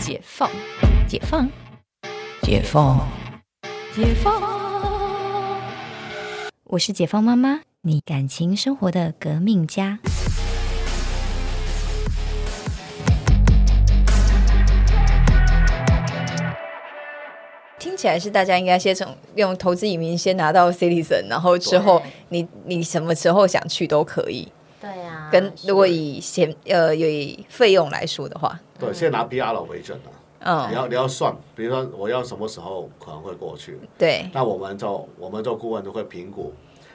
解放，解放，解放，解放。我是解放妈妈，你感情生活的革命家。听起来是大家应该先从用投资移民先拿到 citizen，然后之后你你什么时候想去都可以。跟如果以钱呃以费用来说的话，对，先拿 PR 了为准啊。你嗯，要你要算，比如说我要什么时候可能会过去，对，那我们就我们做顾问就会评估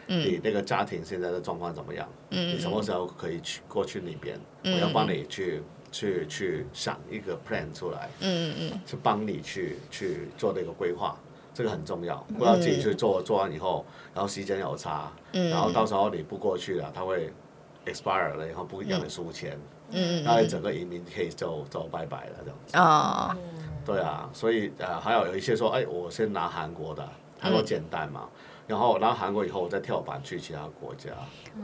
你那个家庭现在的状况怎么样，嗯你什么时候可以去过去那边，我要帮你去去去想一个 plan 出来，嗯嗯嗯，去帮你去去做那个规划。这个很重要，不要自己去做，做完以后，然后时间有差，嗯。然后到时候你不过去了，他会 expire 了，然后不让你输钱，嗯那你整个移民 case 就就拜拜了这样子。啊，对啊，所以呃，还有有一些说，哎，我先拿韩国的，韩国简单嘛，然后拿韩国以后，我再跳板去其他国家。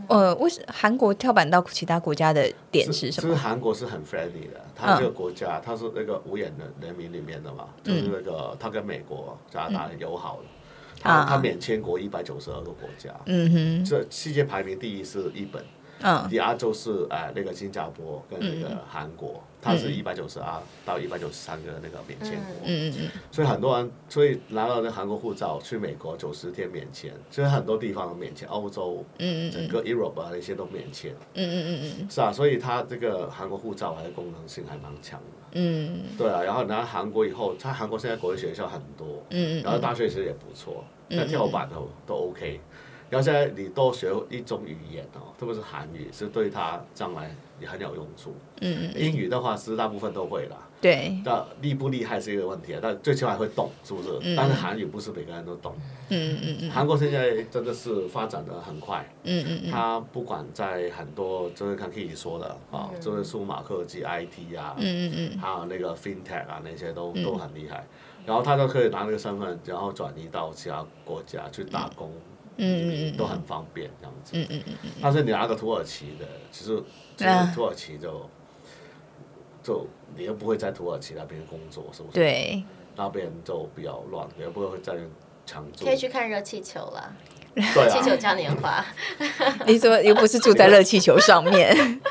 呃，为什韩国跳板到其他国家的点是什其实么？韩国是很 friendly 的，它这个国家，它是那个五眼的人民里面的嘛，就是那个它跟美国、加拿大很友好的，它它免签国一百九十二个国家，嗯哼，这世界排名第一是日本，嗯。第二就是呃那个新加坡跟那个韩国，它是一百九十二到一百九十三个那个免签国。嗯嗯嗯，所以很多人，所以拿到那韩国护照去美国九十天免签，所以很多地方都免签，欧洲，嗯整个 Europe 啊那些都免签，嗯嗯嗯嗯。是啊，所以它这个韩国护照还是功能性还蛮强的，嗯。对啊，然后拿韩国以后，它韩国现在国际学校很多，嗯然后大学其实也不错，那跳板都都 OK，然后现在你多学一种语言哦，特别是韩语，是对他将来也很有用处，嗯，英语的话是大部分都会啦。对，那厉不厉害是一个问题啊，但最起码会懂，是不是？但是韩语不是每个人都懂。嗯嗯嗯韩国现在真的是发展的很快，嗯嗯嗯。它不管在很多就是刚可以说的啊，就是数码科技、IT 啊，嗯嗯还有那个 FinTech 啊那些都都很厉害。然后他都可以拿那个身份，然后转移到其他国家去打工，嗯嗯嗯嗯都很方便这样子。嗯嗯嗯但是你拿个土耳其的，其实其啊实土耳其就就你又不会在土耳其那边工作，是不是？对，那边就比较乱，也不会在常住。可以去看热气球了。热气球啊，嘉年华。你怎么又不是住在热气球上面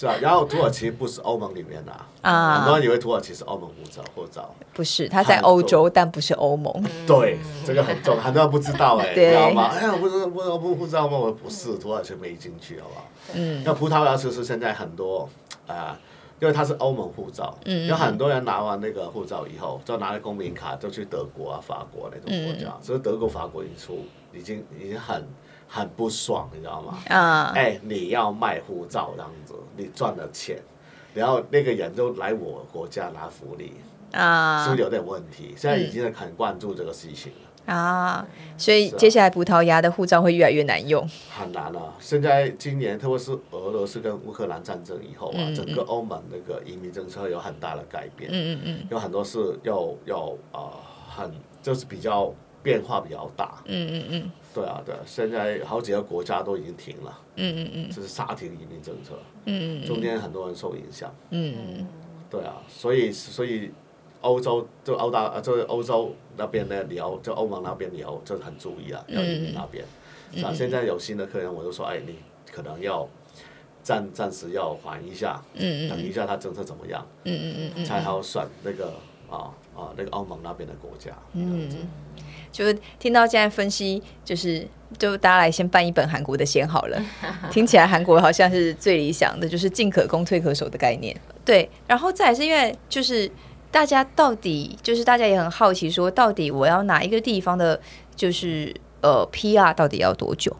是啊。然后土耳其不是欧盟里面的、啊，很多啊？人以为土耳其是欧盟护照护照。不是，它在欧洲，但不是欧盟。对，这个很重，很多人不知道哎、你知道吗？哎呀，不是不是不护照吗？我不是，土耳其没进去，好不好？嗯那葡萄牙其实现在很多啊、因为它是欧盟护照，嗯有很多人拿完那个护照以后，就拿了公民卡，就去德国啊、法国那种国家。嗯所以德国、法国一出，已经已经很很不爽，你知道吗？啊，哎，你要卖护照这样子，你赚了钱，然后那个人就来我国家拿福利，是啊不是有点问题？现在已经很关注这个事情了。啊！所以接下来葡萄牙的护照会越来越难用。很难啊！现在今年，特别是俄罗斯跟乌克兰战争以后啊，嗯嗯整个欧盟那个移民政策有很大的改变，嗯嗯嗯有很多是要要啊、很就是比较变化比较大。嗯嗯嗯对啊，对啊，现在好几个国家都已经停了，嗯嗯嗯。这是刹停移民政策，嗯嗯中间很多人受影响。嗯嗯对啊，所以所以欧洲就欧大呃就是欧洲那边呢，你要就欧盟那边你要就很注意啊，要移民那边。是啊，现在有新的客人，我就说，哎，你可能要暂暂时要缓一下，嗯等一下他政策怎么样，嗯嗯嗯才好选那个啊啊那个欧盟那边的国家。嗯，就是听到现在分析，就是就大家来先办一本韩国的先好了。听起来韩国好像是最理想的，就是进可攻退可守的概念。对，然后再来是因为就是大家到底就是大家也很好奇，说到底我要哪一个地方的，就是呃 PR 到底要多久？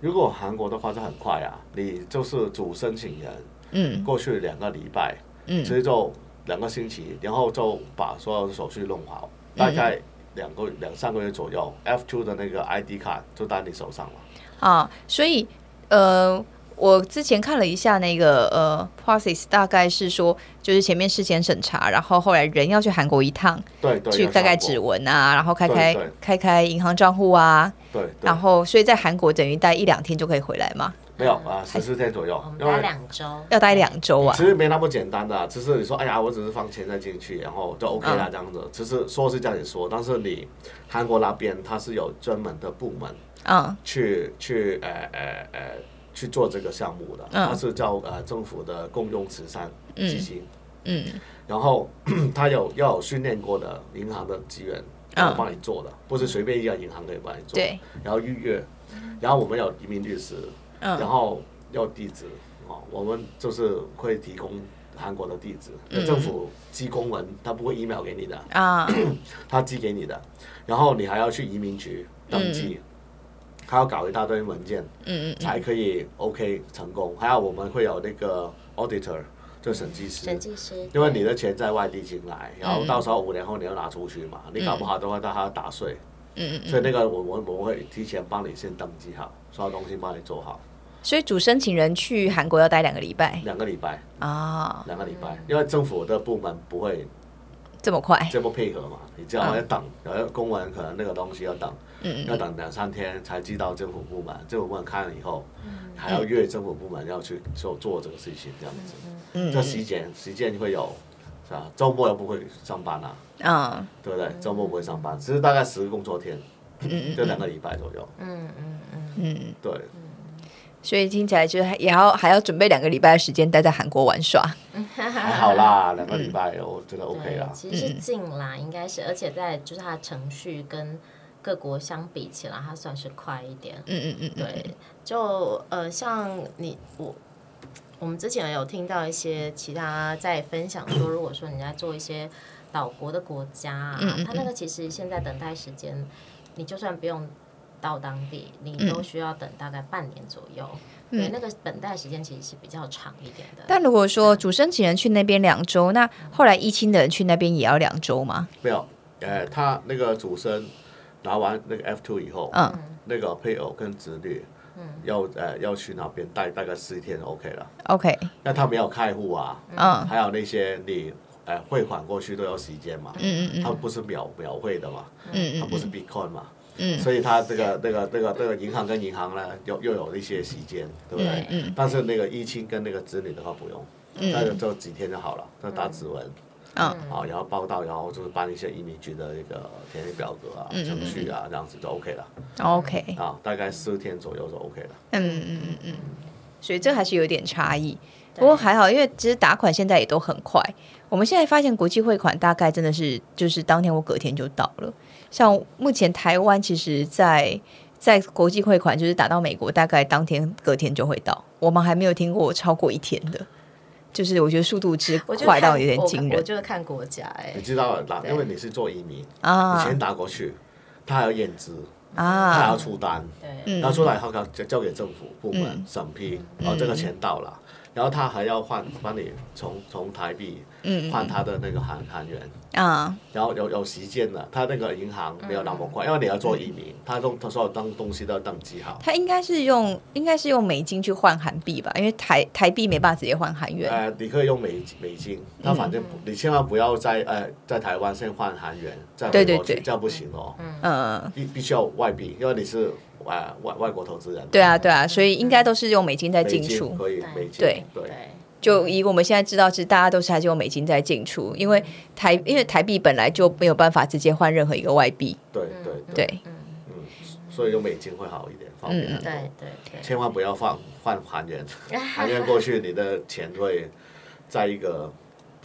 如果韩国的话就很快啊，你就是主申请人，嗯过去两个礼拜，嗯所以就两个星期，然后就把所有的手续弄好，嗯大概两个两三个月左右，F two 的那个 ID 卡就在你手上了。啊，所以呃，我之前看了一下那个呃 process，大概是说就是前面事前审查，然后后来人要去韩国一趟，对去盖盖指纹啊，然后开开对对开开银行账户啊，对，对然后所以在韩国等于待一两天就可以回来嘛。没有啊，十四天左右。要，待两周，要待两周啊。其。实没那么简单的啊，只是你说，哎呀，我只是放钱再进去，然后就 OK 了这样子。其实说是这样子说，但是你韩国那边它是有专门的部门嗯。去去呃呃呃去做这个项目的，嗯。它是叫呃政府的公用慈善基金，嗯。然后 它有要有训练过的银行的职员嗯。来帮你做的，不是随便一家银行可以帮你做。对，然后预约，然后我们有移民律师，然嗯后要地址哦，我们就是会提供韩国的地址，嗯。政府寄公文，他不会 email 给你的，啊。他寄给你的，然后你还要去移民局登记，还要搞一大堆文件，嗯嗯才可以 OK 成功。还有我们会有那个 auditor，就审计师，审计师，因为你的钱在外地进来，然后到时候五年后你要拿出去嘛，你搞不好的话，他还要打税，嗯嗯。所以那个我我我会提前帮你先登记好，所有东西帮你做好，所以主申请人去韩国要待两个礼拜。两个礼拜，啊，两个礼拜，因为政府的部门不会这么快？这么配合嘛，你知道要等，然后公文可能那个东西要等，嗯要等两三天才寄到政府部门，政府部门看了以后，嗯。还要约政府部门要去做做这个事情，这样子，嗯这时间时间会有，是吧？周末又不会上班啊，嗯对不对？周末不会上班，只是大概十个工作天，就两个礼拜左右，嗯嗯嗯，嗯，对，所以听起来就是还也要还要准备两个礼拜的时间待在韩国玩耍。还好啦，两个礼拜我觉得 OK 对啦，。其实是近啦，应该是，而且在就是它的程序跟各国相比起来，它算是快一点。嗯嗯嗯，对，就呃，像你我，我们之前有听到一些其他在分享说，如果说你在做一些岛国的国家啊，嗯嗯。它那个其实现在等待时间，你就算不用到当地，你嗯都需要等大概半年左右。对，那个等待时间其实是比较长一点的。但如果说主申请人去那边两周，那后来一清的人去那边也要两周吗？没有，呃，他那个主申拿完那个 F two 以后，嗯那个配偶跟子女，要呃要去那边待大概四天 OK 了。，OK，那他没有开户啊，嗯还有那些你呃汇款过去都要时间嘛，嗯嗯它不是秒秒汇的嘛，嗯它不是 Bitcoin 嘛，嗯。所以它这个这个这个这个银行跟银行呢，又又有一些时间，对不对？嗯但是那个一亲跟那个子女的话不用，那就就几天就好了，就打指纹。嗯。好，然后报到，然后就是办一些移民局的一个填写表格啊、嗯程序啊，这样子就 OK 了。，OK，啊，大概四天左右就 OK 了。嗯嗯嗯嗯，所以这还是有点差异。不过还好，因为其实打款现在也都很快。我们现在发现国际汇款大概真的是就是当天或隔天就到了。像目前台湾其实在，在国际汇款就是打到美国，大概当天隔天就会到。我们还没有听过超过一天的，就是我觉得速度之快到有点惊人我就是看国家哎、你知道啦，对因为你是做移民，你啊钱打过去，他还要验资啊，他还啊要！出单，对，嗯然后出来以后交交给政府部门嗯审批，然后这个钱到了，然后他还要换帮你从从台币嗯换他的那个韩韩元，啊。然后有有时间的，他那个银行没有那么快，嗯因为你要做移民，他都他所有东东西都要登记好。他应该是用应该是用美金去换韩币吧，因为台台币没办法直接换韩元。呃，你可以用美美金，他反正不你千万不要在呃在台湾先换韩元，再对对对回过去，这样不行哦，嗯，必必须要外币，因为你是呃外外国投资人。对啊对啊，所以应该都是用美金在进出。可以美金对对对，就以我们现在知道，其实大家都是还是用美金在进出，因为台因为台币本来就没有办法直接换任何一个外币。对对对，所以用美金会好一点，方便很多。对对对，千万不要放换韩元，韩元过去你的钱会在一个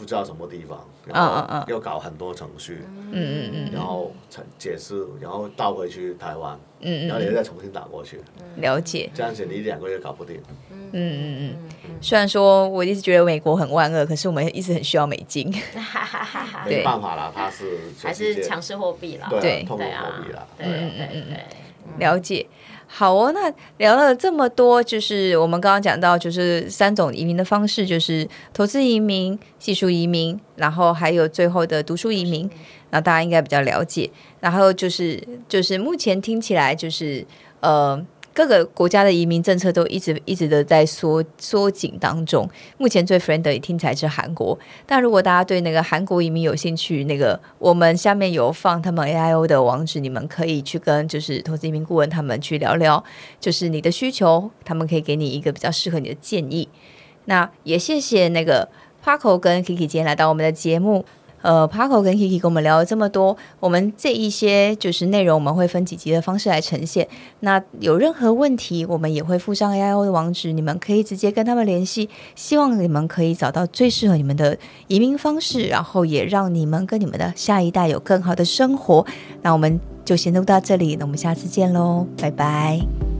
不知道什么地方，然嗯嗯后要搞很多程序，嗯嗯嗯。然后才解释，然后倒回去台湾，嗯然后你再重新打过去，嗯，了解。这样子你两个月搞不定。嗯嗯嗯。虽然说我一直觉得美国很万恶，可是我们一直很需要美金。对。没办法啦，它是还是强势货币啦，对通货货币啦，，对嗯对对，了解。好哦，那聊了这么多，就是我们刚刚讲到，就是三种移民的方式，就是投资移民、技术移民，然后还有最后的读书移民。那大家应该比较了解。然后就是就是目前听起来就是呃，各个国家的移民政策都一直一直的在缩缩紧当中。目前最 friendly 听起来是韩国，但如果大家对那个韩国移民有兴趣，那个我们下面有放他们 AIO 的网址，你们可以去跟就是投资移民顾问他们去聊聊，就是你的需求，他们可以给你一个比较适合你的建议。那也谢谢那个 Paco 跟 Kiki 今天来到我们的节目。呃，Paco 跟 Kiki 跟我们聊了这么多，我们这一些就是内容，我们会分几集的方式来呈现。那有任何问题，我们也会附上 AIO 的网址，你们可以直接跟他们联系。希望你们可以找到最适合你们的移民方式，然后也让你们跟你们的下一代有更好的生活。那我们就先录到这里，那我们下次见喽，拜拜。